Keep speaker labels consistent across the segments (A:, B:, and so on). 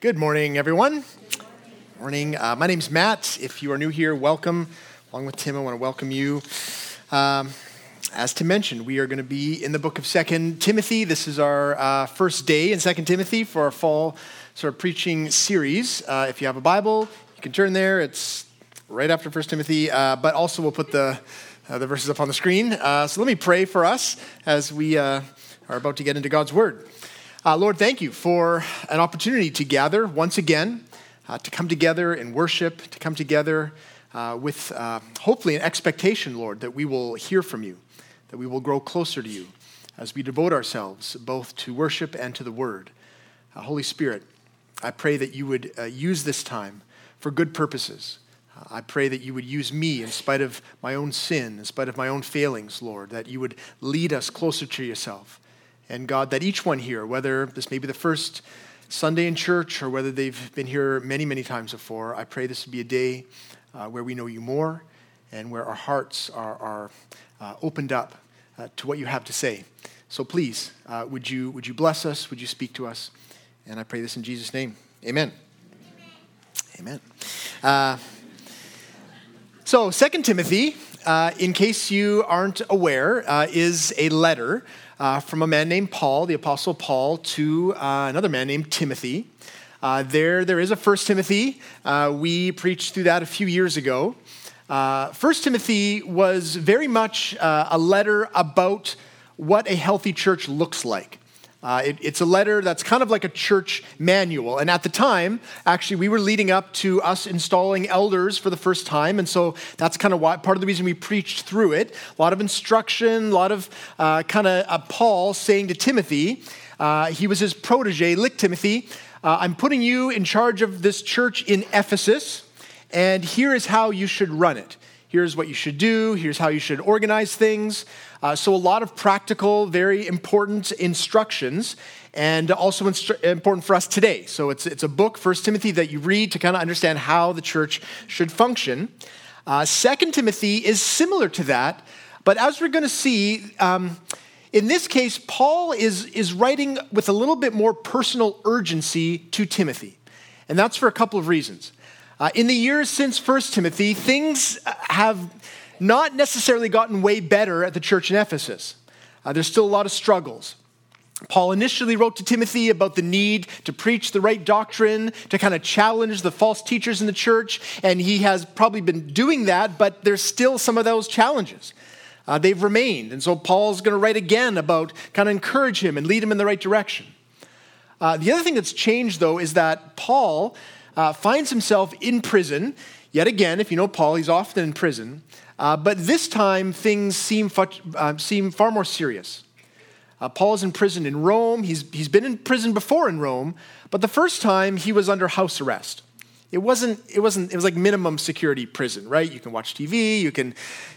A: Good morning, everyone. Morning. Uh, my name's Matt. If you are new here, welcome. Along with Tim, I want to welcome you. Um, as Tim mentioned, we are going to be in the book of Second Timothy. This is our uh, first day in Second Timothy for our fall sort of preaching series. Uh, if you have a Bible, you can turn there. It's right after First Timothy, uh, but also we'll put the uh, the verses up on the screen. Uh, so let me pray for us as we are about to get into God's Word. Uh, Lord, thank you for an opportunity to gather once again, uh, to come together in worship, to come together uh, with uh, hopefully an expectation, Lord, that we will hear from you, that we will grow closer to you as we devote ourselves both to worship and to the Word. Uh, Holy Spirit, I pray that you would uh, use this time for good purposes. I pray that you would use me in spite of my own sin, in spite of my own failings, Lord, that you would lead us closer to yourself and God, that each one here, whether this may be the first Sunday in church or whether they've been here many, many times before, I pray this would be a day uh, where we know you more and where our hearts are, are uh, opened up uh, to what you have to say. So please, uh, would, you, would you bless us? Would you speak to us? And I pray this in Jesus' name. Amen. Amen. Amen. Uh, so, Second Timothy, uh, in case you aren't aware, is a letter uh, from a man named Paul, the Apostle Paul, to uh, another man named Timothy. Uh, there, there is a First Timothy. Uh, we preached through that a few years ago. Uh, First Timothy was very much uh, a letter about what a healthy church looks like. Uh, it, it's a letter that's kind of like a church manual. And at the time, actually, we were leading up to us installing elders for the first time. And so that's kind of why, part of the reason we preached through it. A lot of instruction, a lot of uh, kind of uh, Paul saying to Timothy, uh, he was his protege, Lick Timothy, uh, I'm putting you in charge of this church in Ephesus, and here is how you should run it. Here's what you should do. Here's how you should organize things. Uh, so, a lot of practical, very important instructions, and also instru- important for us today. So, it's, it's a book, First Timothy, that you read to kind of understand how the church should function. Uh, Second Timothy is similar to that, but as we're going to see, um, in this case, Paul is, is writing with a little bit more personal urgency to Timothy. And that's for a couple of reasons. Uh, in the years since First Timothy, things have not necessarily gotten way better at the church in Ephesus. Uh, there's still a lot of struggles. Paul initially wrote to Timothy about the need to preach the right doctrine, to kind of challenge the false teachers in the church, and he has probably been doing that, but there's still some of those challenges. Uh, they've remained. And so Paul's going to write again about kind of encourage him and lead him in the right direction. Uh, the other thing that's changed, though, is that Paul uh, finds himself in prison. Yet again, if you know Paul, he's often in prison. Uh, but this time, things seem, uh, seem far more serious. Uh, Paul is in prison in Rome. He's, he's been in prison before in Rome, but the first time he was under house arrest. It wasn't, it wasn't, it was like minimum security prison, right? You can watch TV, you can,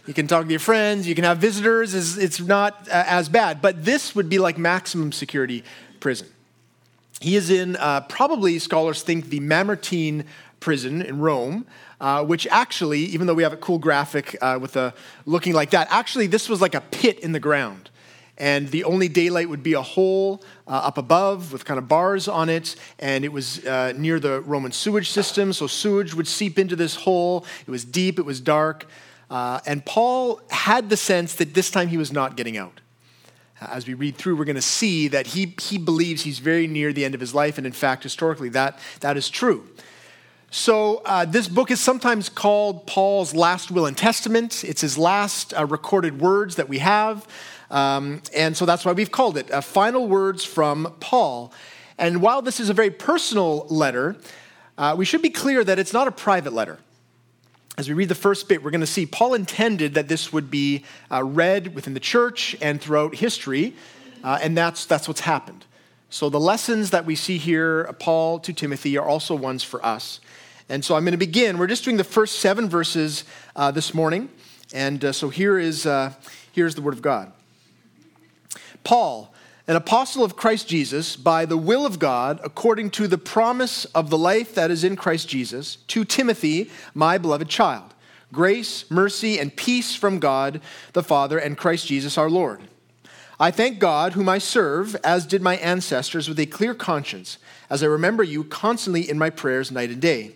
A: you can talk to your friends, you can have visitors. It's, it's not uh, as bad, but this would be like maximum security prison. He is in, uh, probably scholars think, the Mamertine prison in Rome uh, which actually, even though we have a cool graphic uh, with a looking like that, actually this was like a pit in the ground. And the only daylight would be a hole uh, up above with kind of bars on it. And it was uh, near the Roman sewage system. So sewage would seep into this hole. It was deep, it was dark. Uh, and Paul had the sense that this time he was not getting out as we read through, we're going to see that he, he believes he's very near the end of his life. And in fact, historically, that, that is true. So, uh, this book is sometimes called Paul's last will and testament. It's his last uh, recorded words that we have. Um, and so that's why we've called it uh, Final Words from Paul. And while this is a very personal letter, uh, we should be clear that it's not a private letter. As we read the first bit, we're going to see Paul intended that this would be uh, read within the church and throughout history, uh, and that's, that's what's happened. So, the lessons that we see here, Paul to Timothy, are also ones for us. And so I'm going to begin. We're just doing the first seven verses uh, this morning. And uh, so here is, uh, here's the word of God. Paul, an apostle of Christ Jesus, by the will of God, according to the promise of the life that is in Christ Jesus, to Timothy, my beloved child. Grace, mercy, and peace from God the Father and Christ Jesus our Lord. I thank God, whom I serve, as did my ancestors, with a clear conscience, as I remember you constantly in my prayers night and day.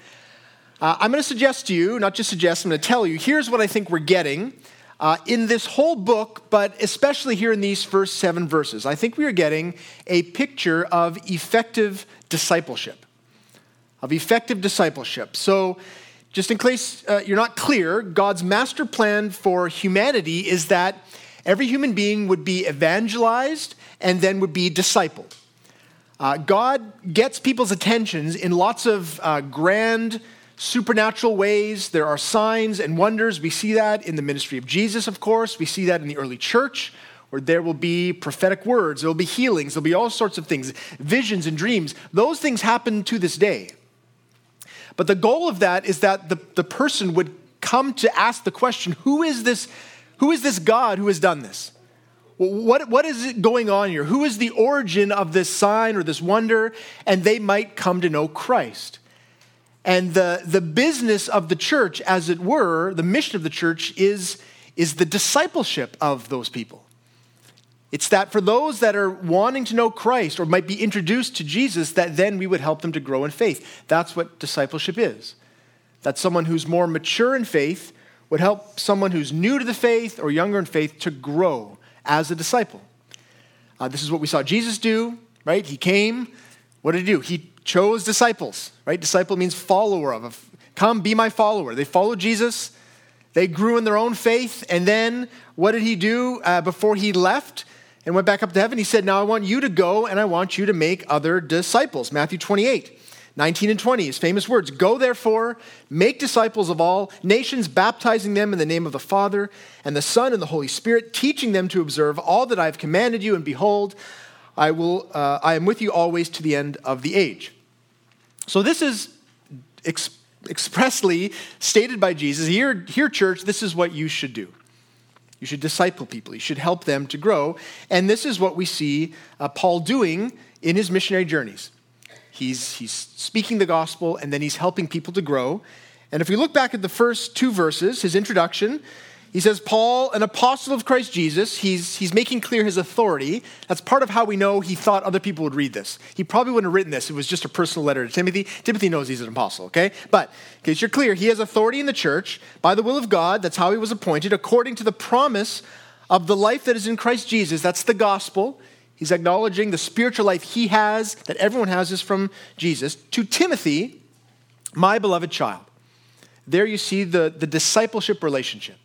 A: Uh, I'm going to suggest to you, not just suggest, I'm going to tell you, here's what I think we're getting uh, in this whole book, but especially here in these first seven verses. I think we are getting a picture of effective discipleship. Of effective discipleship. So, just in case uh, you're not clear, God's master plan for humanity is that every human being would be evangelized and then would be discipled. Uh, God gets people's attentions in lots of uh, grand supernatural ways. There are signs and wonders. We see that in the ministry of Jesus, of course. We see that in the early church, where there will be prophetic words, there will be healings, there'll be all sorts of things, visions and dreams. Those things happen to this day. But the goal of that is that the, the person would come to ask the question who is this who is this God who has done this? What, what is it going on here? Who is the origin of this sign or this wonder? And they might come to know Christ. And the, the business of the church, as it were, the mission of the church is, is the discipleship of those people. It's that for those that are wanting to know Christ or might be introduced to Jesus, that then we would help them to grow in faith. That's what discipleship is. That someone who's more mature in faith would help someone who's new to the faith or younger in faith to grow as a disciple. Uh, this is what we saw Jesus do, right? He came. What did he do? He chose disciples, right? Disciple means follower of. Come, be my follower. They followed Jesus. They grew in their own faith. And then what did he do uh, before he left and went back up to heaven? He said, Now I want you to go and I want you to make other disciples. Matthew 28. 19 and 20, his famous words Go therefore, make disciples of all nations, baptizing them in the name of the Father and the Son and the Holy Spirit, teaching them to observe all that I have commanded you, and behold, I, will, uh, I am with you always to the end of the age. So, this is ex- expressly stated by Jesus here, here, church, this is what you should do. You should disciple people, you should help them to grow. And this is what we see uh, Paul doing in his missionary journeys. He's, he's speaking the gospel and then he's helping people to grow. And if we look back at the first two verses, his introduction, he says, Paul, an apostle of Christ Jesus, he's, he's making clear his authority. That's part of how we know he thought other people would read this. He probably wouldn't have written this. It was just a personal letter to Timothy. Timothy knows he's an apostle, okay? But in case you're clear, he has authority in the church by the will of God. That's how he was appointed, according to the promise of the life that is in Christ Jesus. That's the gospel. He's acknowledging the spiritual life he has, that everyone has, is from Jesus. To Timothy, my beloved child. There you see the, the discipleship relationship.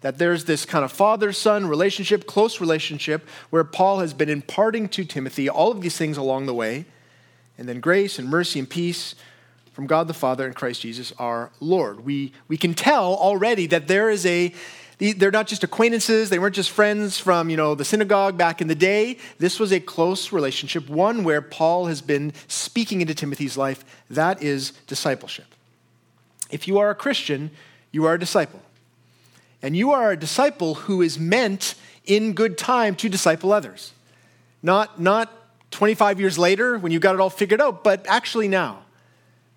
A: That there's this kind of father son relationship, close relationship, where Paul has been imparting to Timothy all of these things along the way. And then grace and mercy and peace from God the Father and Christ Jesus our Lord. We, we can tell already that there is a they're not just acquaintances, they weren't just friends from, you know, the synagogue back in the day. This was a close relationship, one where Paul has been speaking into Timothy's life. That is discipleship. If you are a Christian, you are a disciple. And you are a disciple who is meant in good time to disciple others. Not, not 25 years later when you've got it all figured out, but actually now.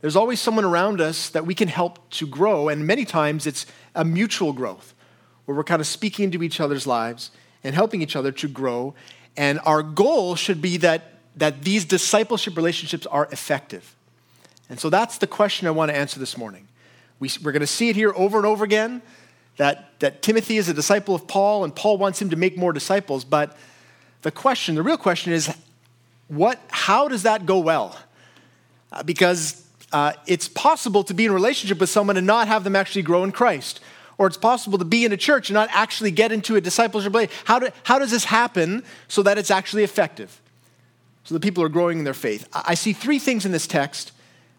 A: There's always someone around us that we can help to grow, and many times it's a mutual growth where we're kind of speaking into each other's lives and helping each other to grow. And our goal should be that, that these discipleship relationships are effective. And so that's the question I want to answer this morning. We, we're going to see it here over and over again that, that Timothy is a disciple of Paul and Paul wants him to make more disciples. But the question, the real question is, what, how does that go well? Uh, because uh, it's possible to be in a relationship with someone and not have them actually grow in Christ or it's possible to be in a church and not actually get into a discipleship. How, do, how does this happen so that it's actually effective? So that people are growing in their faith. I see three things in this text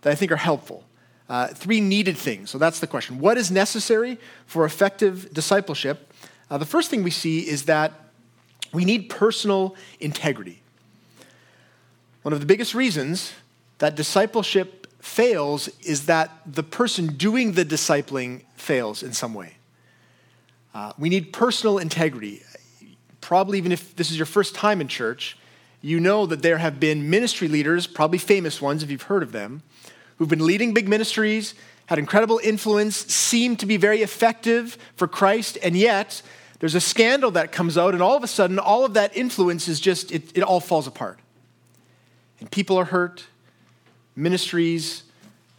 A: that I think are helpful. Uh, three needed things. So that's the question. What is necessary for effective discipleship? Uh, the first thing we see is that We need personal integrity. One of the biggest reasons that discipleship fails is that the person doing the discipling fails in some way. Uh, we need personal integrity. Probably, even if this is your first time in church, you know that there have been ministry leaders, probably famous ones if you've heard of them, who've been leading big ministries, had incredible influence, seemed to be very effective for Christ, and yet there's a scandal that comes out, and all of a sudden, all of that influence is just, it, it all falls apart. And people are hurt. Ministries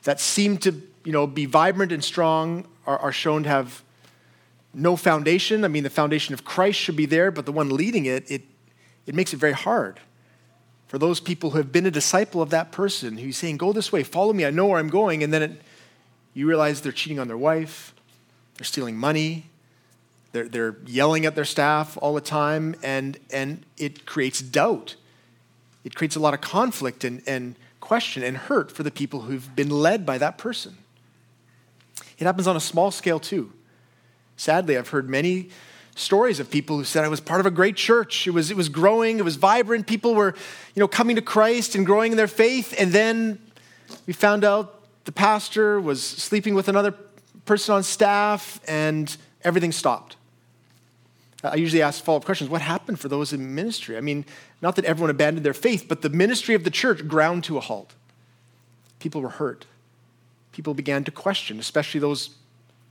A: that seem to you know, be vibrant and strong are, are shown to have no foundation. I mean, the foundation of Christ should be there, but the one leading it, it, it makes it very hard for those people who have been a disciple of that person who's saying, Go this way, follow me, I know where I'm going. And then it, you realize they're cheating on their wife, they're stealing money, they're, they're yelling at their staff all the time, and, and it creates doubt. It creates a lot of conflict and, and question and hurt for the people who've been led by that person. It happens on a small scale too. Sadly, I've heard many stories of people who said I was part of a great church. It was, it was growing, it was vibrant. People were, you know, coming to Christ and growing in their faith. And then we found out the pastor was sleeping with another person on staff and everything stopped. I usually ask follow up questions. What happened for those in ministry? I mean, not that everyone abandoned their faith, but the ministry of the church ground to a halt. People were hurt. People began to question, especially those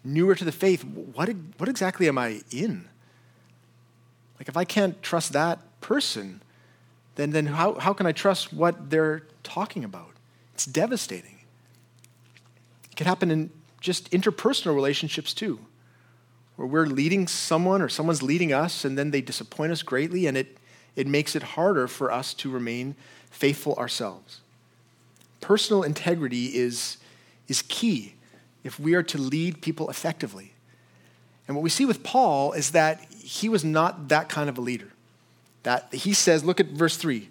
A: newer to the faith what, what exactly am I in? Like, if I can't trust that person, then, then how, how can I trust what they're talking about? It's devastating. It can happen in just interpersonal relationships too, where we're leading someone or someone's leading us and then they disappoint us greatly and it, it makes it harder for us to remain faithful ourselves. Personal integrity is, is key if we are to lead people effectively. And what we see with Paul is that he was not that kind of a leader. That he says, look at verse 3.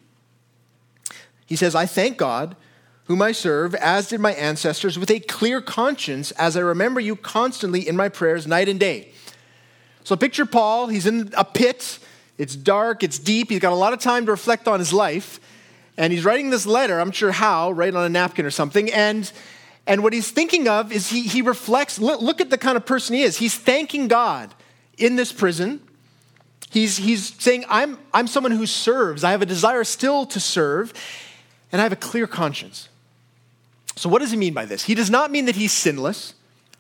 A: He says, I thank God, whom I serve, as did my ancestors, with a clear conscience, as I remember you constantly in my prayers night and day. So picture Paul, he's in a pit, it's dark, it's deep, he's got a lot of time to reflect on his life, and he's writing this letter, I'm sure how, right on a napkin or something, and and what he's thinking of is he, he reflects, look, at the kind of person he is. He's thanking God in this prison. He's, he's saying, I'm, I'm someone who serves. I have a desire still to serve, and I have a clear conscience. So, what does he mean by this? He does not mean that he's sinless.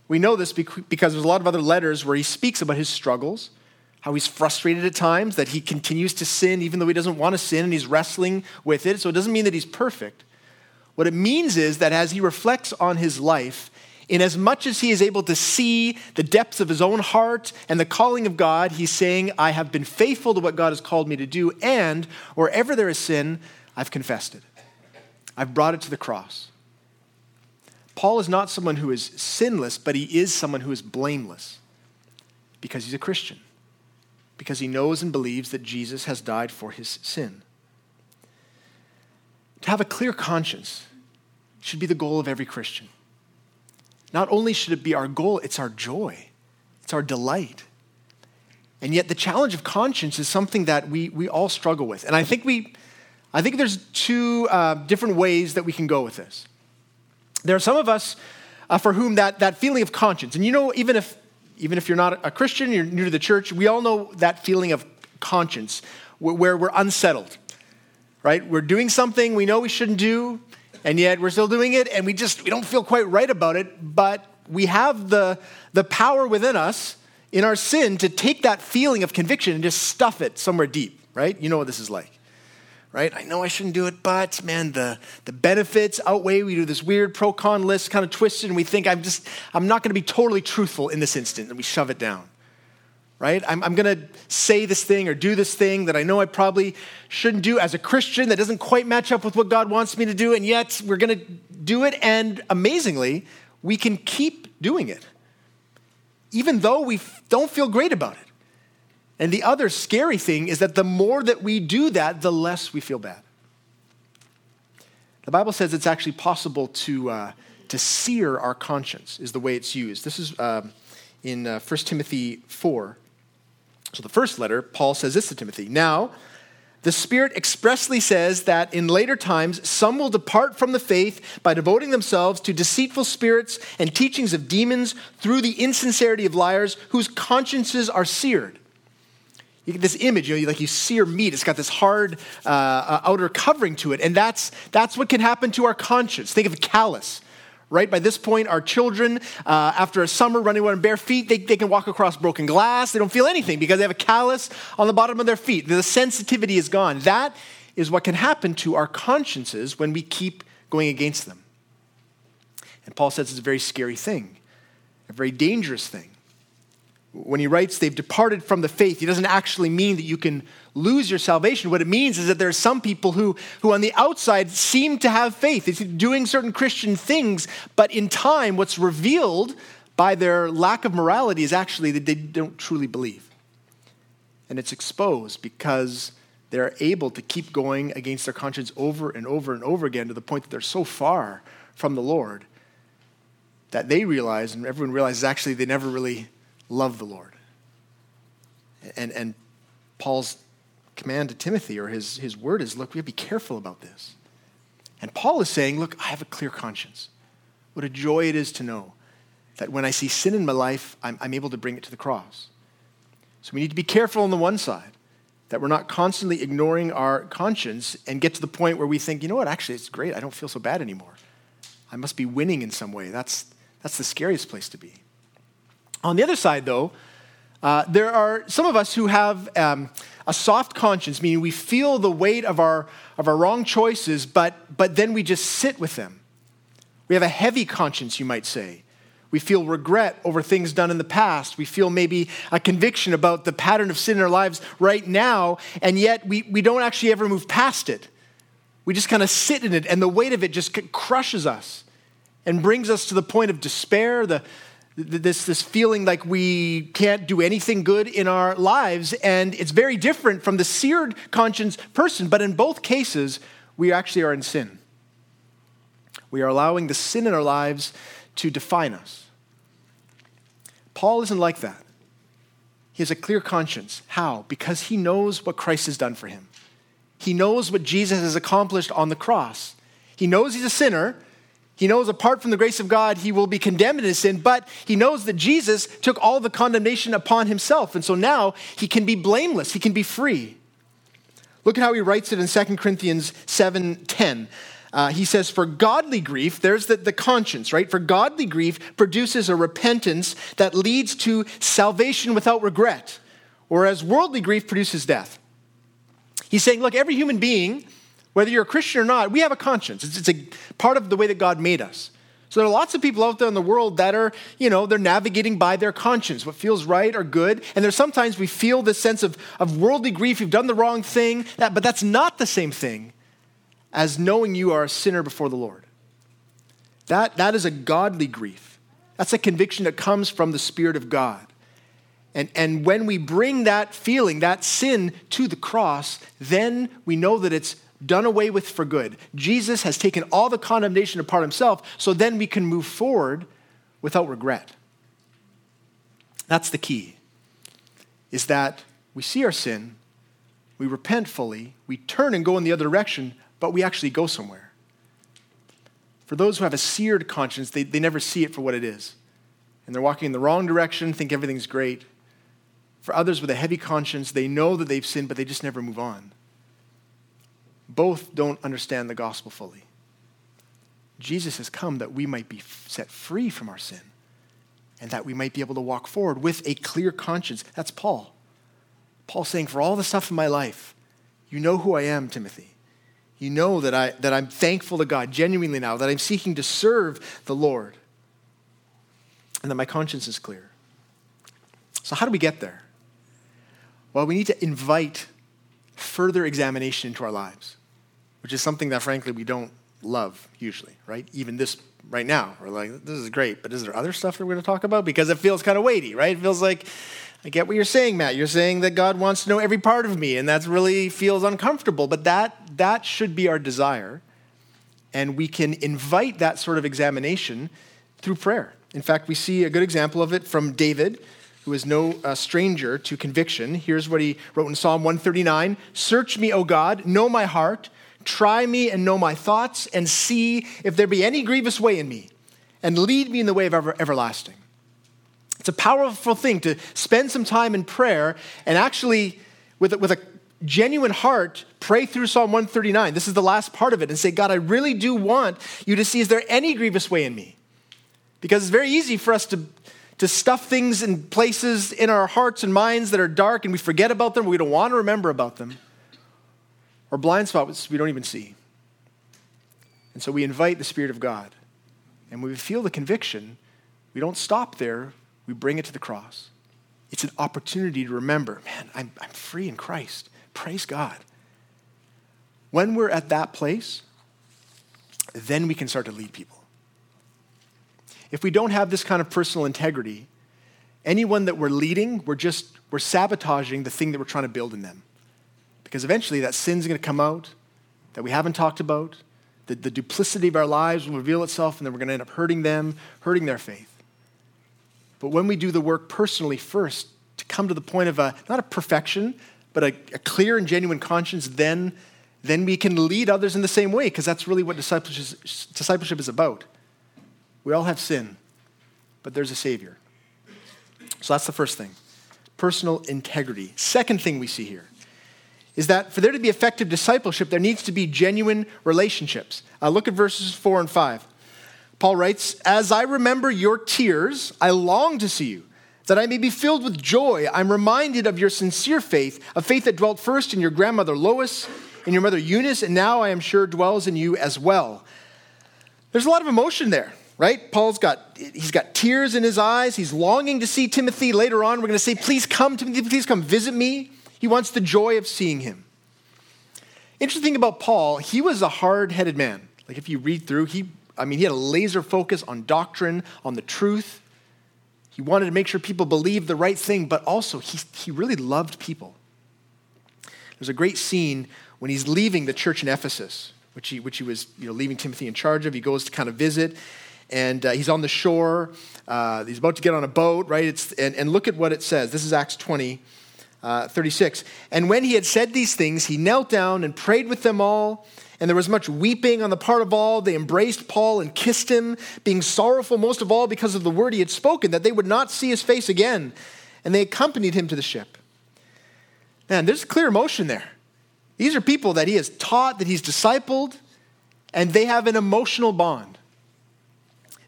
A: We know this because there's a lot of other letters where he speaks about his struggles, how he's frustrated at times, that he continues to sin even though he doesn't want to sin, and he's wrestling with it. So, it doesn't mean that he's perfect. What it means is that as he reflects on his life, in as much as he is able to see the depths of his own heart and the calling of God, he's saying, I have been faithful to what God has called me to do, and wherever there is sin, I've confessed it. I've brought it to the cross. Paul is not someone who is sinless, but he is someone who is blameless because he's a Christian, because he knows and believes that Jesus has died for his sin. To have a clear conscience should be the goal of every Christian. Not only should it be our goal, it's our joy, it's our delight. And yet, the challenge of conscience is something that we, we all struggle with. And I think, we, I think there's two uh, different ways that we can go with this. There are some of us uh, for whom that, that feeling of conscience, and you know, even if, even if you're not a Christian, you're new to the church, we all know that feeling of conscience where we're unsettled right? We're doing something we know we shouldn't do, and yet we're still doing it, and we just we don't feel quite right about it, but we have the, the power within us in our sin to take that feeling of conviction and just stuff it somewhere deep, right? You know what this is like. Right? I know I shouldn't do it, but man, the, the benefits outweigh. We do this weird pro con list, kind of twisted, and we think I'm just, I'm not going to be totally truthful in this instant, and we shove it down right? I'm, I'm going to say this thing or do this thing that I know I probably shouldn't do as a Christian that doesn't quite match up with what God wants me to do, and yet we're going to do it, and amazingly, we can keep doing it, even though we don't feel great about it. And the other scary thing is that the more that we do that, the less we feel bad. The Bible says it's actually possible to, uh, to sear our conscience, is the way it's used. This is uh, in uh, 1 Timothy 4 So, the first letter, Paul says this to Timothy Now, the Spirit expressly says that in later times some will depart from the faith by devoting themselves to deceitful spirits and teachings of demons through the insincerity of liars whose consciences are seared. You get this image, you know, like you sear meat. It's got this hard uh, uh, outer covering to it, and that's that's what can happen to our conscience. Think of a callus right? By this point, our children, uh, after a summer running around bare feet, they, they can walk across broken glass. They don't feel anything because they have a callus on the bottom of their feet. The sensitivity is gone. That is what can happen to our consciences when we keep going against them. And Paul says it's a very scary thing, a very dangerous thing. When he writes they've departed from the faith, he doesn't actually mean that you can lose your salvation. What it means is that there are some people who, who on the outside seem to have faith. It's doing certain Christian things, but in time, what's revealed by their lack of morality is actually that they don't truly believe. And it's exposed because they're able to keep going against their conscience over and over and over again to the point that they're so far from the Lord that they realize, and everyone realizes actually they never really love the Lord. And, and Paul's command to Timothy or his, his word is look, we have to be careful about this. And Paul is saying, look, I have a clear conscience. What a joy it is to know that when I see sin in my life, I'm, I'm able to bring it to the cross. So we need to be careful on the one side that we're not constantly ignoring our conscience and get to the point where we think, you know what, actually, it's great. I don't feel so bad anymore. I must be winning in some way. That's, that's the scariest place to be. On the other side, though, uh, there are some of us who have um, a soft conscience, meaning we feel the weight of our, of our wrong choices, but, but then we just sit with them. We have a heavy conscience, you might say. We feel regret over things done in the past. We feel maybe a conviction about the pattern of sin in our lives right now, and yet we, we don't actually ever move past it. We just kind of sit in it, and the weight of it just crushes us and brings us to the point of despair, the, this, this feeling like we can't do anything good in our lives. And it's very different from the seared conscience person, but in both cases, we actually are in sin. We are allowing the sin in our lives to define us. Paul isn't like that. He has a clear conscience. How? Because he knows what Christ has done for him. He knows what Jesus has accomplished on the cross. He knows he's a sinner, he knows apart from the grace of God, he will be condemned in his sin, but he knows that Jesus took all the condemnation upon himself. And so now he can be blameless, he can be free. Look at how he writes it in 2 Corinthians 7:10. Uh, he says, For godly grief, there's the, the conscience, right? For godly grief produces a repentance that leads to salvation without regret, whereas worldly grief produces death. He's saying, look, every human being whether you're a Christian or not, we have a conscience. It's, it's a part of the way that God made us. So there are lots of people out there in the world that are, you know, they're navigating by their conscience, what feels right or good. And there's sometimes we feel this sense of, of worldly grief, you've done the wrong thing, that, but that's not the same thing as knowing you are a sinner before the Lord. That, that is a godly grief. That's a conviction that comes from the Spirit of God. And, and when we bring that feeling, that sin to the cross, then we know that it's done away with for good. Jesus has taken all the condemnation upon himself, so then we can move forward without regret. That's the key. Is that we see our sin, we repent fully, we turn and go in the other direction, but we actually go somewhere. For those who have a seared conscience, they, they never see it for what it is. And they're walking in the wrong direction, think everything's great. For others with a heavy conscience, they know that they've sinned, but they just never move on both don't understand the gospel fully. Jesus has come that we might be set free from our sin and that we might be able to walk forward with a clear conscience. That's Paul. Paul saying, For all the stuff in my life, you know who I am, Timothy. You know that, I, that I'm thankful to God genuinely now, that I'm seeking to serve the Lord, and that my conscience is clear. So, how do we get there? Well, we need to invite further examination into our lives which is something that frankly we don't love usually, right? Even this right now, we're like, this is great, but is there other stuff that we're going to talk about? Because it feels kind of weighty, right? It feels like, I get what you're saying, Matt. You're saying that God wants to know every part of me, and that really feels uncomfortable, but that, that should be our desire. And we can invite that sort of examination through prayer. In fact, we see a good example of it from David, who is no uh, stranger to conviction. Here's what he wrote in Psalm 139 Search me, O God, know my heart, try me and know my thoughts, and see if there be any grievous way in me, and lead me in the way of ever- everlasting. It's a powerful thing to spend some time in prayer and actually, with a, with a genuine heart, pray through Psalm 139. This is the last part of it and say, God, I really do want you to see, is there any grievous way in me? Because it's very easy for us to, to stuff things in places in our hearts and minds that are dark and we forget about them, we don't want to remember about them, or blind spots we don't even see. And so we invite the Spirit of God. And when we feel the conviction, we don't stop there, we bring it to the cross. It's an opportunity to remember, man, I'm, I'm free in Christ. Praise God. When we're at that place, then we can start to lead people. If we don't have this kind of personal integrity, anyone that we're leading, we're just we're sabotaging the thing that we're trying to build in them. Because eventually that sin's going to come out that we haven't talked about. The, the duplicity of our lives will reveal itself, and then we're going to end up hurting them, hurting their faith. But when we do the work personally first, to come to the point of a, not a perfection, but a, a clear and genuine conscience, then, then we can lead others in the same way, because that's really what discipleship, discipleship is about. We all have sin, but there's a Savior. So that's the first thing personal integrity. Second thing we see here is that for there to be effective discipleship, there needs to be genuine relationships. Uh, look at verses 4 and 5. Paul writes, As I remember your tears, I long to see you, that I may be filled with joy. I'm reminded of your sincere faith, a faith that dwelt first in your grandmother Lois, in your mother Eunice, and now I am sure dwells in you as well. There's a lot of emotion there, right? Paul's got he's got tears in his eyes. He's longing to see Timothy. Later on, we're going to say, "Please come, Timothy. Please come visit me." He wants the joy of seeing him. Interesting thing about Paul, he was a hard-headed man. Like if you read through, he I mean, he had a laser focus on doctrine, on the truth. He wanted to make sure people believed the right thing, but also he, he really loved people. There's a great scene when he's leaving the church in Ephesus, which he, which he was you know, leaving Timothy in charge of. He goes to kind of visit, and uh, he's on the shore. Uh, he's about to get on a boat, right? It's, and, and look at what it says. This is Acts 20, uh, 36. And when he had said these things, he knelt down and prayed with them all. And there was much weeping on the part of all. They embraced Paul and kissed him, being sorrowful most of all because of the word he had spoken, that they would not see his face again. And they accompanied him to the ship. Man, there's clear emotion there. These are people that he has taught, that he's discipled, and they have an emotional bond.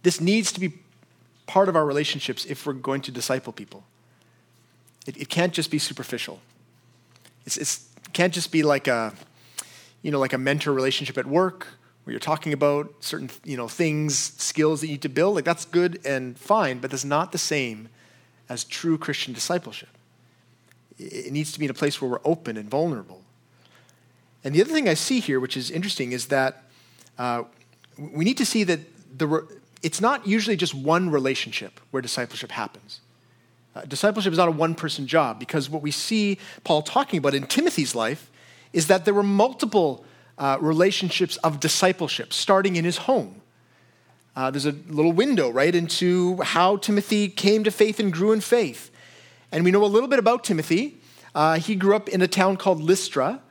A: This needs to be part of our relationships if we're going to disciple people. It, it can't just be superficial. It's, it's, it can't just be like a, you know, like a mentor relationship at work where you're talking about certain, you know, things, skills that you need to build. Like that's good and fine, but that's not the same as true Christian discipleship. It needs to be in a place where we're open and vulnerable. And the other thing I see here, which is interesting, is that uh, we need to see that the, it's not usually just one relationship where discipleship happens. Uh, discipleship is not a one person job because what we see Paul talking about in Timothy's life is that there were multiple uh, relationships of discipleship starting in his home. Uh, there's a little window, right, into how Timothy came to faith and grew in faith. And we know a little bit about Timothy. Uh, he grew up in a town called Lystra.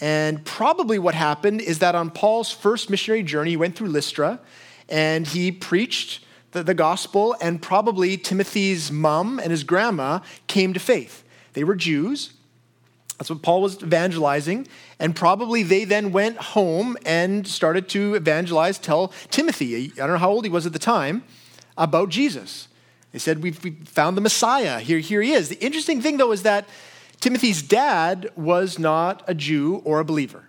A: And probably what happened is that on Paul's first missionary journey, he went through Lystra and he preached the, the gospel, and probably Timothy's mom and his grandma came to faith. They were Jews, that's what Paul was evangelizing. And probably they then went home and started to evangelize, tell Timothy, I don't know how old he was at the time, about Jesus. They said, We've, we found the Messiah. Here, here he is. The interesting thing, though, is that Timothy's dad was not a Jew or a believer.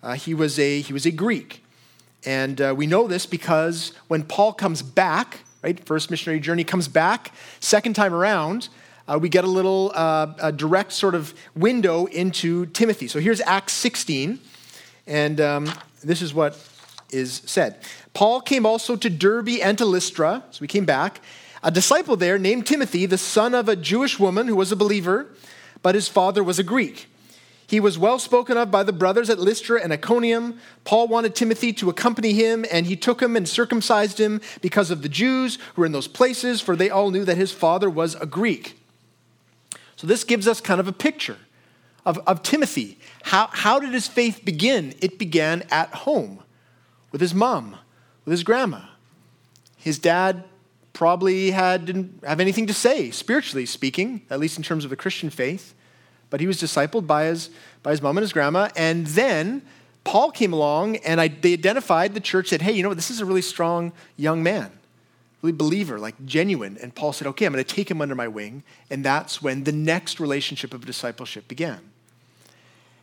A: Uh, he, was a, he was a Greek. And uh, we know this because when Paul comes back, right, first missionary journey comes back, second time around, uh, we get a little uh, a direct sort of window into Timothy. So here's Acts 16, and um, this is what is said. Paul came also to Derbe and to Lystra, so we came back. A disciple there named Timothy, the son of a Jewish woman who was a believer, but his father was a Greek. He was well spoken of by the brothers at Lystra and Iconium. Paul wanted Timothy to accompany him, and he took him and circumcised him because of the Jews who were in those places, for they all knew that his father was a Greek. So this gives us kind of a picture of, of Timothy. How, how did his faith begin? It began at home with his mom, with his grandma. His dad probably had, didn't have anything to say, spiritually speaking, at least in terms of the Christian faith. But he was discipled by his, by his mom and his grandma. And then Paul came along and I, they identified the church, said, hey, you know what, this is a really strong young man, really believer, like genuine. And Paul said, okay, I'm going to take him under my wing. And that's when the next relationship of discipleship began.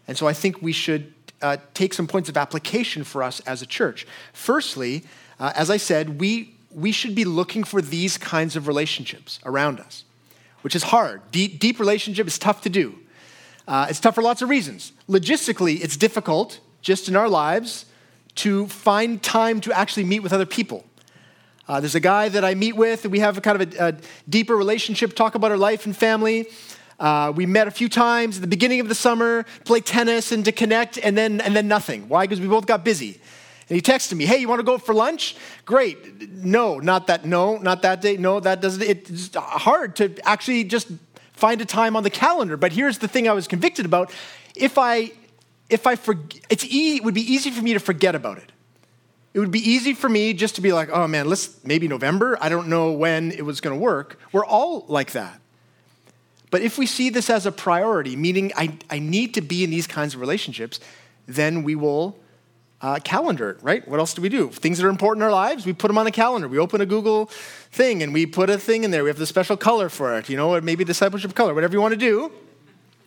A: And so I think we should uh, take some points of application for us as a church. Firstly, uh, as I said, we, we should be looking for these kinds of relationships around us, which is hard. Deep, deep relationship is tough to do. Uh, it's tough for lots of reasons. Logistically, it's difficult just in our lives to find time to actually meet with other people. Uh, there's a guy that I meet with, and we have a kind of a, a deeper relationship, talk about our life and family. Uh, we met a few times at the beginning of the summer, play tennis and to connect, and then, and then nothing. Why? Because we both got busy. And he texted me, hey, you want to go for lunch? Great. No, not that, no, not that day. No, that doesn't, it's hard to actually just find a time on the calendar. But here's the thing I was convicted about. If I, if I forget, it's e- it would be easy for me to forget about it. It would be easy for me just to be like, oh man, let's maybe November. I don't know when it was going to work. We're all like that. But if we see this as a priority, meaning I, I need to be in these kinds of relationships, then we will uh, calendar right? What else do we do? Things that are important in our lives, we put them on a calendar. We open a Google thing and we put a thing in there. We have the special color for it, you know, or maybe discipleship color, whatever you want to do.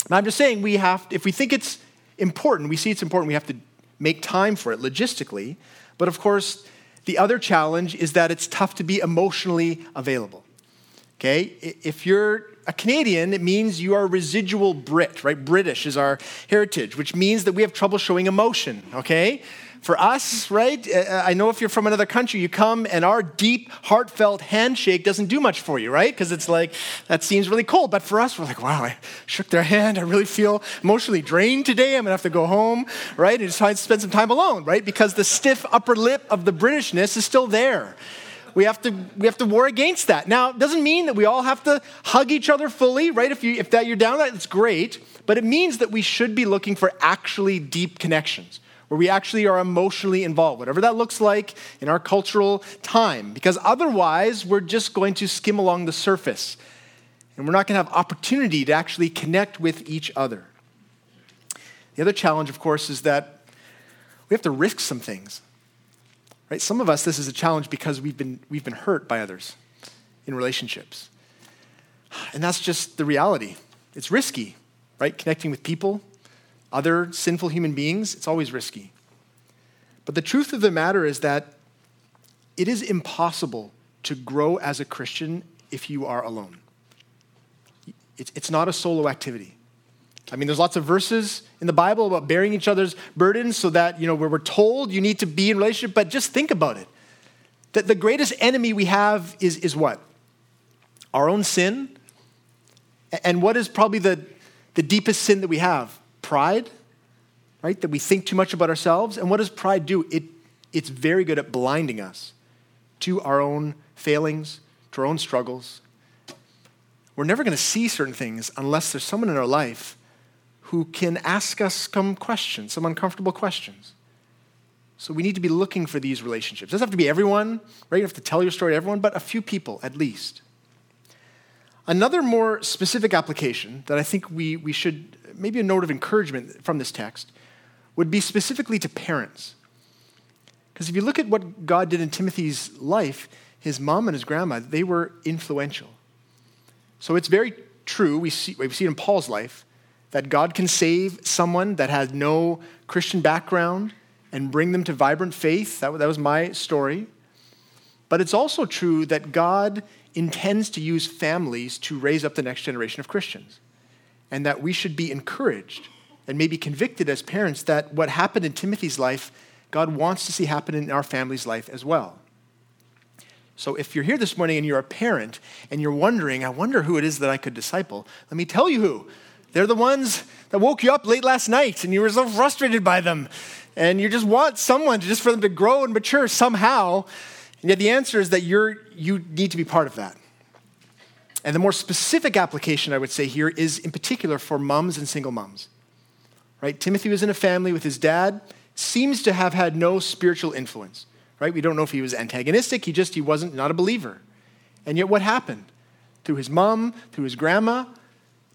A: And I'm just saying, we have, if we think it's important, we see it's important, we have to make time for it logistically. But of course, the other challenge is that it's tough to be emotionally available. Okay? If you're a Canadian, it means you are residual Brit, right? British is our heritage, which means that we have trouble showing emotion, okay? For us, right? Uh, uh, I know if you're from another country, you come and our deep, heartfelt handshake doesn't do much for you, right? Because it's like, that seems really cold. But for us, we're like, wow, I shook their hand. I really feel emotionally drained today. I'm going to have to go home, right? And just spend some time alone, right? Because the stiff upper lip of the Britishness is still there we have to we have to war against that. Now, it doesn't mean that we all have to hug each other fully, right? If you if that you're down that, it's great. But it means that we should be looking for actually deep connections where we actually are emotionally involved, whatever that looks like in our cultural time. Because otherwise, we're just going to skim along the surface. And we're not going to have opportunity to actually connect with each other. The other challenge, of course, is that we have to risk some things. Right? Some of us, this is a challenge because we've been, we've been hurt by others in relationships. And that's just the reality. It's risky, right? Connecting with people, other sinful human beings, it's always risky. But the truth of the matter is that it is impossible to grow as a Christian if you are alone. It's, it's not a solo activity. I mean, there's lots of verses in the Bible about bearing each other's burdens so that, you know, where we're told you need to be in relationship, but just think about it. That the greatest enemy we have is, is what? Our own sin. And what is probably the, the deepest sin that we have? Pride, right? That we think too much about ourselves. And what does pride do? It, it's very good at blinding us to our own failings, to our own struggles. We're never going to see certain things unless there's someone in our life who can ask us some questions, some uncomfortable questions. So we need to be looking for these relationships. It doesn't have to be everyone, right? You have to tell your story to everyone, but a few people at least. Another more specific application that I think we, we should, maybe a note of encouragement from this text, would be specifically to parents. Because if you look at what God did in Timothy's life, his mom and his grandma, they were influential. So it's very true, we see, we see it in Paul's life, that God can save someone that has no Christian background and bring them to vibrant faith. That, that was my story. But it's also true that God intends to use families to raise up the next generation of Christians. And that we should be encouraged and maybe convicted as parents that what happened in Timothy's life, God wants to see happen in our family's life as well. So if you're here this morning and you're a parent and you're wondering, I wonder who it is that I could disciple, let me tell you who. They're the ones that woke you up late last night and you were so frustrated by them. And you just want someone just for them to grow and mature somehow. And yet the answer is that you're, you need to be part of that. And the more specific application I would say here is in particular for moms and single moms. Right? Timothy was in a family with his dad, seems to have had no spiritual influence. Right? We don't know if he was antagonistic, he just he wasn't not a believer. And yet what happened? Through his mom, through his grandma,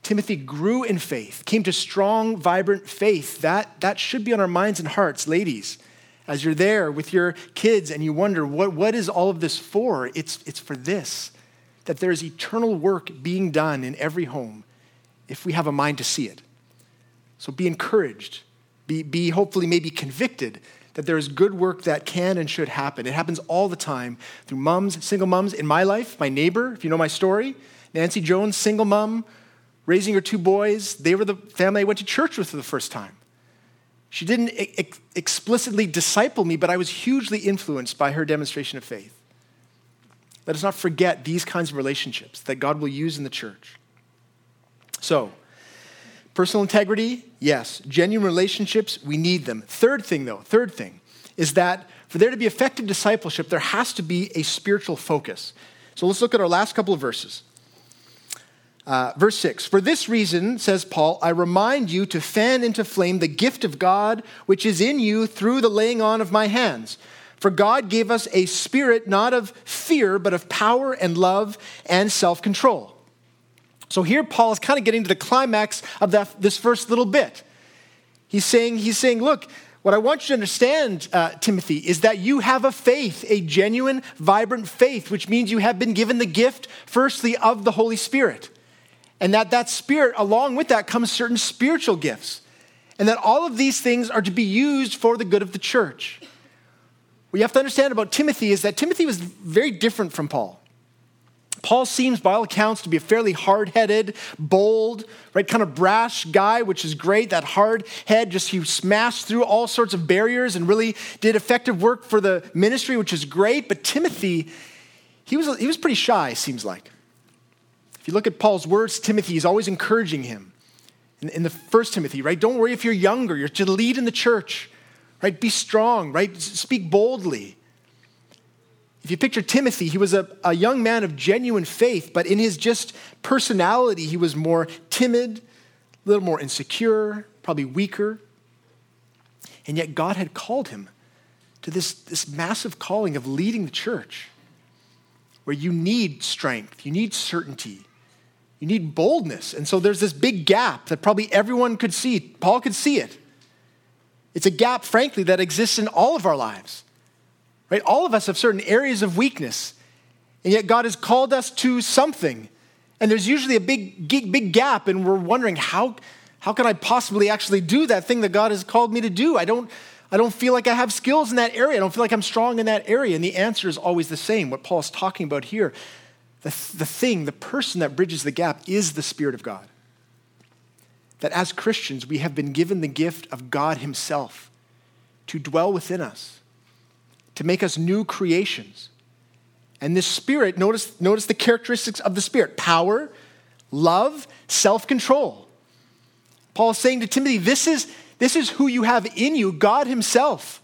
A: Timothy grew in faith, came to strong, vibrant faith. That, that should be on our minds and hearts, ladies. As you're there with your kids and you wonder, what, what is all of this for? It's, it's for this that there is eternal work being done in every home if we have a mind to see it. So be encouraged, be, be hopefully maybe convicted that there is good work that can and should happen. It happens all the time through moms, single moms in my life, my neighbor, if you know my story, Nancy Jones, single mom, raising her two boys. They were the family I went to church with for the first time. She didn't ex- explicitly disciple me, but I was hugely influenced by her demonstration of faith. Let us not forget these kinds of relationships that God will use in the church. So, personal integrity, yes. Genuine relationships, we need them. Third thing, though, third thing is that for there to be effective discipleship, there has to be a spiritual focus. So let's look at our last couple of verses. Uh, verse 6 For this reason, says Paul, I remind you to fan into flame the gift of God which is in you through the laying on of my hands. For God gave us a spirit not of fear, but of power and love and self control. So here Paul is kind of getting to the climax of that, this first little bit. He's saying, he's saying, look, what I want you to understand, uh, Timothy, is that you have a faith, a genuine, vibrant faith, which means you have been given the gift, firstly, of the Holy Spirit. And that that spirit, along with that, comes certain spiritual gifts. And that all of these things are to be used for the good of the church. What you have to understand about Timothy is that Timothy was very different from Paul. Paul seems, by all accounts, to be a fairly hard headed, bold, right, kind of brash guy, which is great. That hard head, just he smashed through all sorts of barriers and really did effective work for the ministry, which is great. But Timothy, he was, he was pretty shy, seems like you look at Paul's words, Timothy is always encouraging him. In, in the first Timothy, right? Don't worry if you're younger, you're to lead in the church, right? Be strong, right? Speak boldly. If you picture Timothy, he was a, a young man of genuine faith, but in his just personality, he was more timid, a little more insecure, probably weaker. And yet God had called him to this, this massive calling of leading the church, where you need strength, you need certainty, you need boldness. And so there's this big gap that probably everyone could see. Paul could see it. It's a gap, frankly, that exists in all of our lives. Right? All of us have certain areas of weakness, and yet God has called us to something. And there's usually a big, big gap, and we're wondering how, how can I possibly actually do that thing that God has called me to do? I don't, I don't feel like I have skills in that area. I don't feel like I'm strong in that area. And the answer is always the same. What Paul is talking about here the, the thing, the person that bridges the gap is the Spirit of God. That as Christians, we have been given the gift of God Himself to dwell within us, to make us new creations. And this Spirit, notice, notice the characteristics of the Spirit power, love, self control. Paul is saying to Timothy, this is, this is who you have in you, God Himself.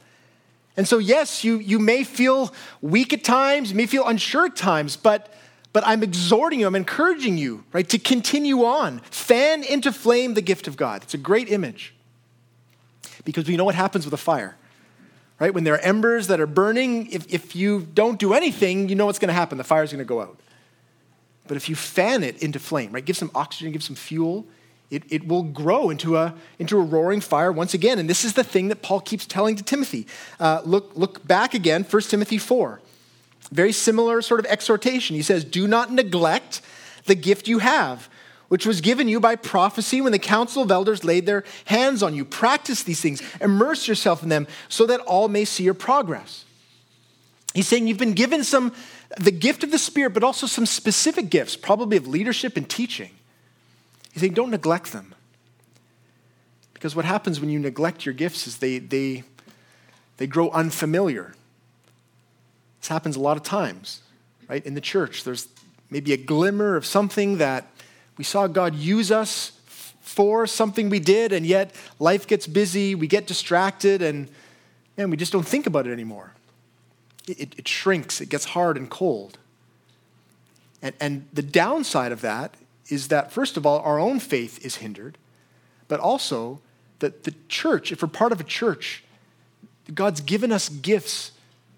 A: And so, yes, you, you may feel weak at times, you may feel unsure at times, but but I'm exhorting you, I'm encouraging you, right, to continue on. Fan into flame the gift of God. It's a great image. Because we know what happens with a fire, right? When there are embers that are burning, if, if you don't do anything, you know what's going to happen. The fire's going to go out. But if you fan it into flame, right, give some oxygen, give some fuel, it, it will grow into a, into a roaring fire once again. And this is the thing that Paul keeps telling to Timothy. Uh, look, look back again, 1 Timothy 4. Very similar sort of exhortation. He says, Do not neglect the gift you have, which was given you by prophecy when the council of elders laid their hands on you. Practice these things, immerse yourself in them, so that all may see your progress. He's saying you've been given some, the gift of the Spirit, but also some specific gifts, probably of leadership and teaching. He's saying, don't neglect them. Because what happens when you neglect your gifts is they, they, they grow unfamiliar. This happens a lot of times, right? In the church, there's maybe a glimmer of something that we saw God use us for, something we did, and yet life gets busy, we get distracted, and man, we just don't think about it anymore. It, it, it shrinks, it gets hard and cold. And, and the downside of that is that, first of all, our own faith is hindered, but also that the church, if we're part of a church, God's given us gifts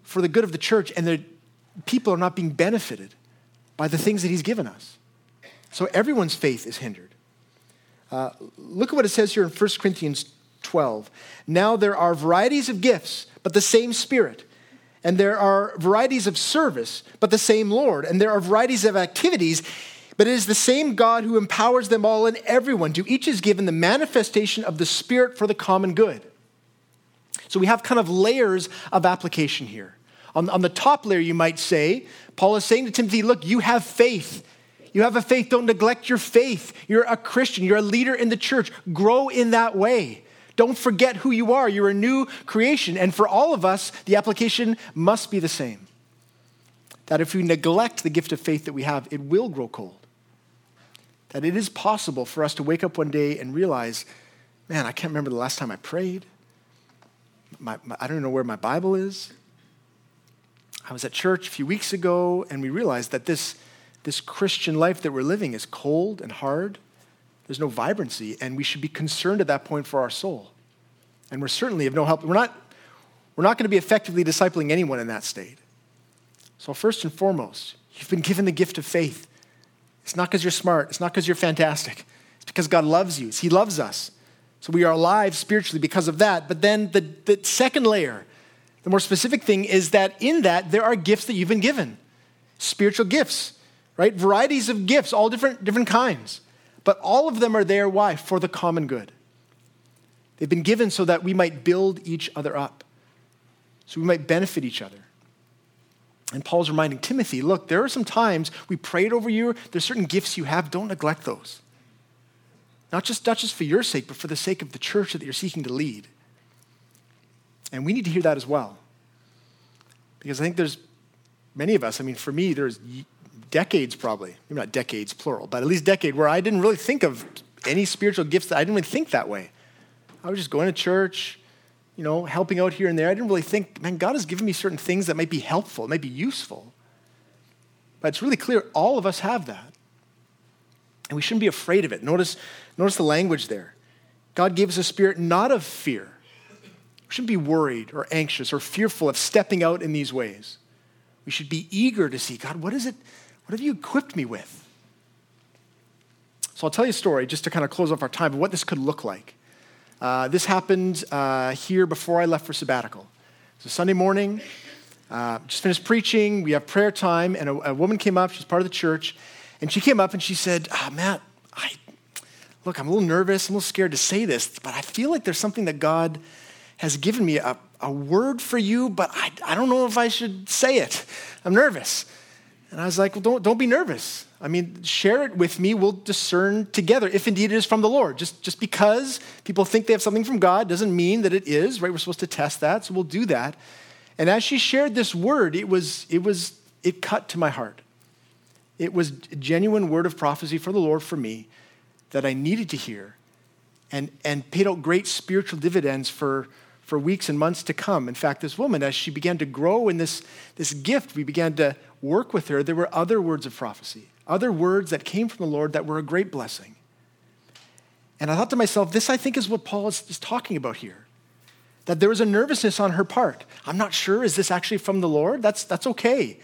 A: for the good of the church, and the people are not being benefited by the things that He's given us. So everyone's faith is hindered. Uh, look at what it says here in 1 Corinthians 12. Now there are varieties of gifts, but the same Spirit. And there are varieties of service, but the same Lord. And there are varieties of activities, but it is the same God who empowers them all and everyone. To each is given the manifestation of the Spirit for the common good. So we have kind of layers of application here. On, on the top layer, you might say, Paul is saying to Timothy, look, you have faith. You have a faith. Don't neglect your faith. You're a Christian. You're a leader in the church. Grow in that way. Don't forget who you are. You're a new creation. And for all of us, the application must be the same. That if we neglect the gift of faith that we have, it will grow cold. That it is possible for us to wake up one day and realize, man, I can't remember the last time I prayed. My, my, I don't know where my Bible is. I was at church a few weeks ago, and we realized that this, this Christian life that we're living is cold and hard. There's no vibrancy, and we should be concerned at that point for our soul. And we're certainly of no help. We're not, we're not going to be effectively discipling anyone in that state. So, first and foremost, you've been given the gift of faith. It's not because you're smart, it's not because you're fantastic. It's because God loves you, He loves us. So, we are alive spiritually because of that. But then the, the second layer, the more specific thing is that in that there are gifts that you've been given spiritual gifts, right? Varieties of gifts, all different, different kinds. But all of them are there, why? For the common good. They've been given so that we might build each other up, so we might benefit each other. And Paul's reminding Timothy look, there are some times we prayed over you, there's certain gifts you have, don't neglect those. Not just, not just for your sake, but for the sake of the church that you're seeking to lead. And we need to hear that as well. Because I think there's many of us, I mean, for me, there's decades probably, maybe not decades plural, but at least decade where I didn't really think of any spiritual gifts that I didn't really think that way. I was just going to church, you know, helping out here and there. I didn't really think, man, God has given me certain things that might be helpful, might be useful. But it's really clear all of us have that. And we shouldn't be afraid of it. Notice, notice the language there. God gave us a spirit not of fear, we shouldn't be worried or anxious or fearful of stepping out in these ways. We should be eager to see God, what is it? What have you equipped me with? So I'll tell you a story just to kind of close off our time of what this could look like. Uh, this happened uh, here before I left for sabbatical. It's a Sunday morning, uh, just finished preaching. We have prayer time, and a, a, woman came up. She's part of the church, and she came up and she said, ah, "Matt, I look, I'm a little nervous. I'm a little scared to say this, but I feel like there's something that God has given me a, a word for you, but I, I don't know if I should say it. I'm nervous. And I was like, well, don't, don't be nervous. I mean, share it with me. We'll discern together if indeed it is from the Lord. Just, just because people think they have something from God doesn't mean that it is, right? We're supposed to test that, so we'll do that. And as she shared this word, it was, it was, it cut to my heart. It was a genuine word of prophecy for the Lord for me that I needed to hear and, and paid out great spiritual dividends for, for weeks and months to come. In fact, this woman, as she began to grow in this, this gift, we began to work with her. There were other words of prophecy, other words that came from the Lord that were a great blessing. And I thought to myself, this I think is what Paul is, is talking about here. That there was a nervousness on her part. I'm not sure, is this actually from the Lord? That's, that's okay.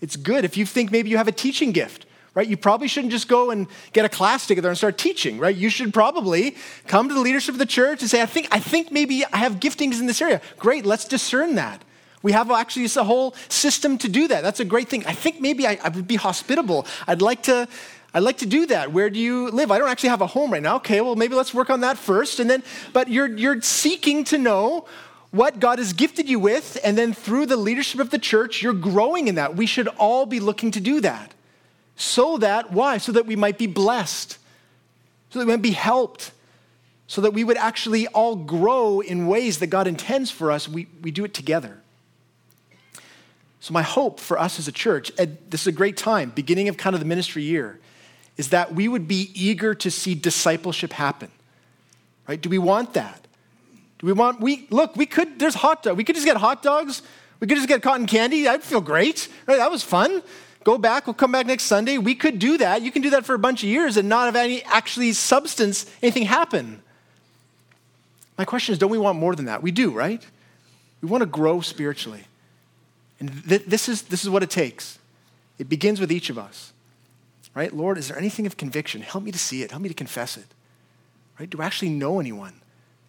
A: It's good. If you think maybe you have a teaching gift, right? You probably shouldn't just go and get a class together and start teaching, right? You should probably come to the leadership of the church and say, I think, I think maybe I have giftings in this area. Great, let's discern that. We have actually a whole system to do that. That's a great thing. I think maybe I, I would be hospitable. I'd like to. I'd like to do that. Where do you live? I don't actually have a home right now. Okay, well maybe let's work on that first, and then. But you're you're seeking to know what God has gifted you with, and then through the leadership of the church, you're growing in that. We should all be looking to do that. So that, why? So that we might be blessed, so that we might be helped, so that we would actually all grow in ways that God intends for us. We, we do it together. So, my hope for us as a church, this is a great time, beginning of kind of the ministry year, is that we would be eager to see discipleship happen. Right? Do we want that? Do we want, we, look, we could, there's hot dog. We could just get hot dogs. We could just get cotton candy. I'd feel great. Right? That was fun go back, we'll come back next Sunday. We could do that. You can do that for a bunch of years and not have any actually substance, anything happen. My question is don't we want more than that? We do, right? We want to grow spiritually. And th- this, is, this is what it takes. It begins with each of us, right? Lord, is there anything of conviction? Help me to see it. Help me to confess it, right? Do I actually know anyone?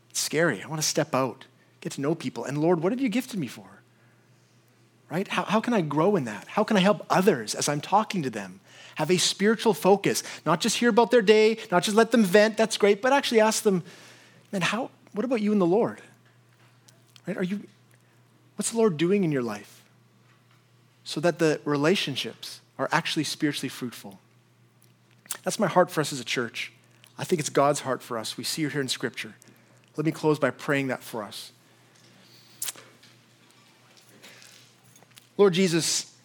A: It's scary. I want to step out, get to know people. And Lord, what have you gifted me for? Right? How, how can I grow in that? How can I help others as I'm talking to them? Have a spiritual focus, not just hear about their day, not just let them vent, that's great, but actually ask them, man, how, what about you and the Lord? Right? Are you, what's the Lord doing in your life? so that the relationships are actually spiritually fruitful. That's my heart for us as a church. I think it's God's heart for us. We see it here in Scripture. Let me close by praying that for us. Lord Jesus,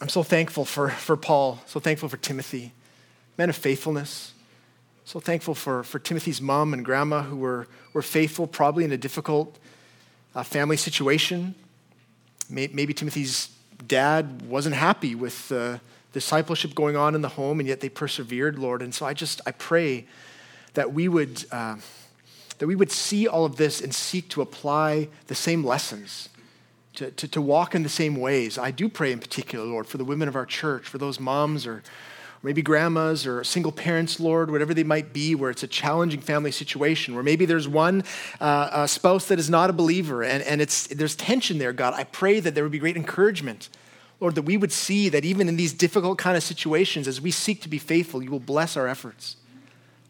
A: I'm so thankful for, for Paul, so thankful for Timothy, men of faithfulness. So thankful for, for Timothy's mom and grandma who were, were faithful, probably in a difficult uh, family situation. Maybe Timothy's dad wasn't happy with the discipleship going on in the home, and yet they persevered, Lord. And so I just, I pray that we would, uh, that we would see all of this and seek to apply the same lessons, to, to, to walk in the same ways. I do pray in particular, Lord, for the women of our church, for those moms or maybe grandmas or single parents, Lord, whatever they might be, where it's a challenging family situation, where maybe there's one uh, spouse that is not a believer and, and it's, there's tension there, God. I pray that there would be great encouragement. Lord, that we would see that even in these difficult kind of situations, as we seek to be faithful, you will bless our efforts.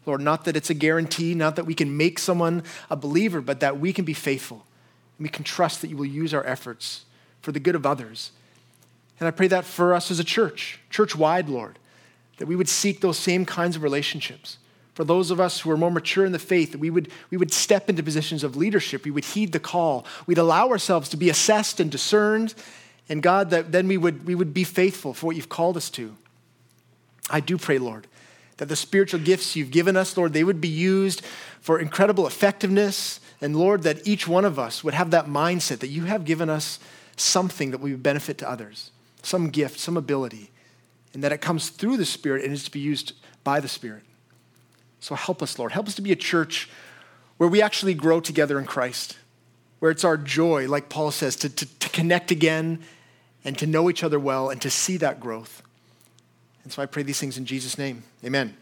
A: Lord, not that it's a guarantee, not that we can make someone a believer, but that we can be faithful. And we can trust that you will use our efforts for the good of others. And I pray that for us as a church, church wide, Lord, that we would seek those same kinds of relationships. For those of us who are more mature in the faith, that we would, we would step into positions of leadership. We would heed the call. We'd allow ourselves to be assessed and discerned. And God, that then we would, we would be faithful for what you've called us to. I do pray, Lord, that the spiritual gifts you've given us, Lord, they would be used for incredible effectiveness. And Lord, that each one of us would have that mindset that you have given us something that we would benefit to others, some gift, some ability and that it comes through the Spirit and is to be used by the Spirit. So help us, Lord. Help us to be a church where we actually grow together in Christ, where it's our joy, like Paul says, to, to, to connect again and to know each other well and to see that growth. And so I pray these things in Jesus' name. Amen.